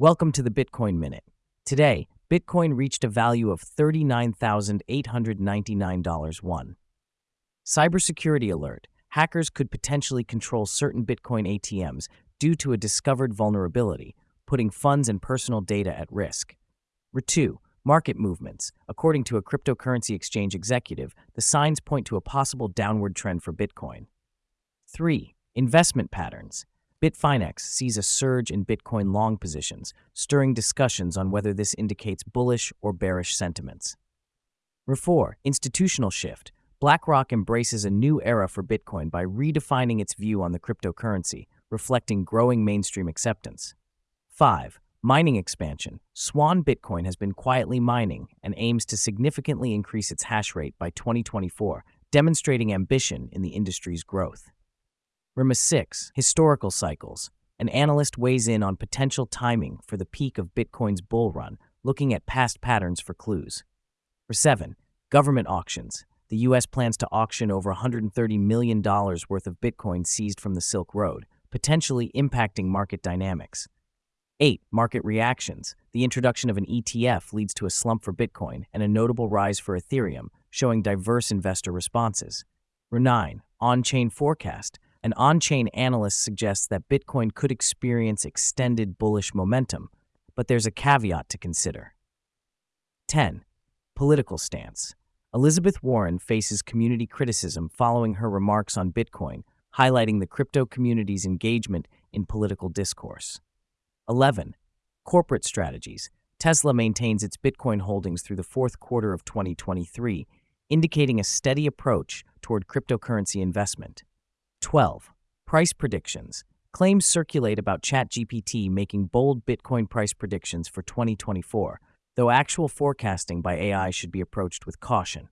Welcome to the Bitcoin Minute. Today, Bitcoin reached a value of $39,899. One. Cybersecurity alert. Hackers could potentially control certain Bitcoin ATMs due to a discovered vulnerability, putting funds and personal data at risk. 2. Market movements. According to a cryptocurrency exchange executive, the signs point to a possible downward trend for Bitcoin. 3. Investment patterns. Bitfinex sees a surge in Bitcoin long positions, stirring discussions on whether this indicates bullish or bearish sentiments. 4. Institutional shift. BlackRock embraces a new era for Bitcoin by redefining its view on the cryptocurrency, reflecting growing mainstream acceptance. 5. Mining expansion. Swan Bitcoin has been quietly mining and aims to significantly increase its hash rate by 2024, demonstrating ambition in the industry's growth. Rima 6. Historical cycles. An analyst weighs in on potential timing for the peak of Bitcoin's bull run, looking at past patterns for clues. For 7. Government auctions. The U.S. plans to auction over $130 million worth of Bitcoin seized from the Silk Road, potentially impacting market dynamics. 8. Market reactions. The introduction of an ETF leads to a slump for Bitcoin and a notable rise for Ethereum, showing diverse investor responses. 9. On-chain forecast. An on-chain analyst suggests that Bitcoin could experience extended bullish momentum, but there's a caveat to consider. 10. Political stance. Elizabeth Warren faces community criticism following her remarks on Bitcoin, highlighting the crypto community's engagement in political discourse. 11. Corporate strategies. Tesla maintains its Bitcoin holdings through the fourth quarter of 2023, indicating a steady approach toward cryptocurrency investment. 12. Price predictions. Claims circulate about ChatGPT making bold Bitcoin price predictions for 2024, though actual forecasting by AI should be approached with caution.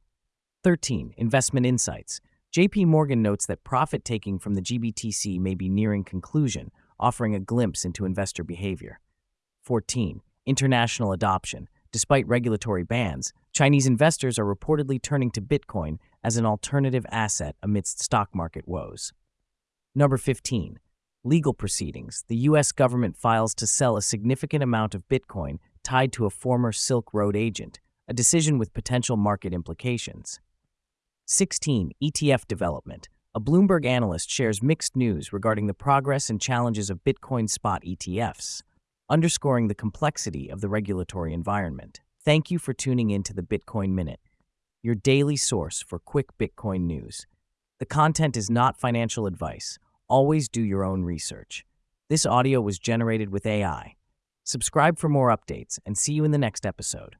13. Investment insights. JP Morgan notes that profit taking from the GBTC may be nearing conclusion, offering a glimpse into investor behavior. 14. International adoption. Despite regulatory bans, Chinese investors are reportedly turning to Bitcoin as an alternative asset amidst stock market woes. Number 15. Legal proceedings. The U.S. government files to sell a significant amount of Bitcoin tied to a former Silk Road agent, a decision with potential market implications. 16. ETF development. A Bloomberg analyst shares mixed news regarding the progress and challenges of Bitcoin spot ETFs, underscoring the complexity of the regulatory environment. Thank you for tuning in to the Bitcoin Minute, your daily source for quick Bitcoin news. The content is not financial advice. Always do your own research. This audio was generated with AI. Subscribe for more updates and see you in the next episode.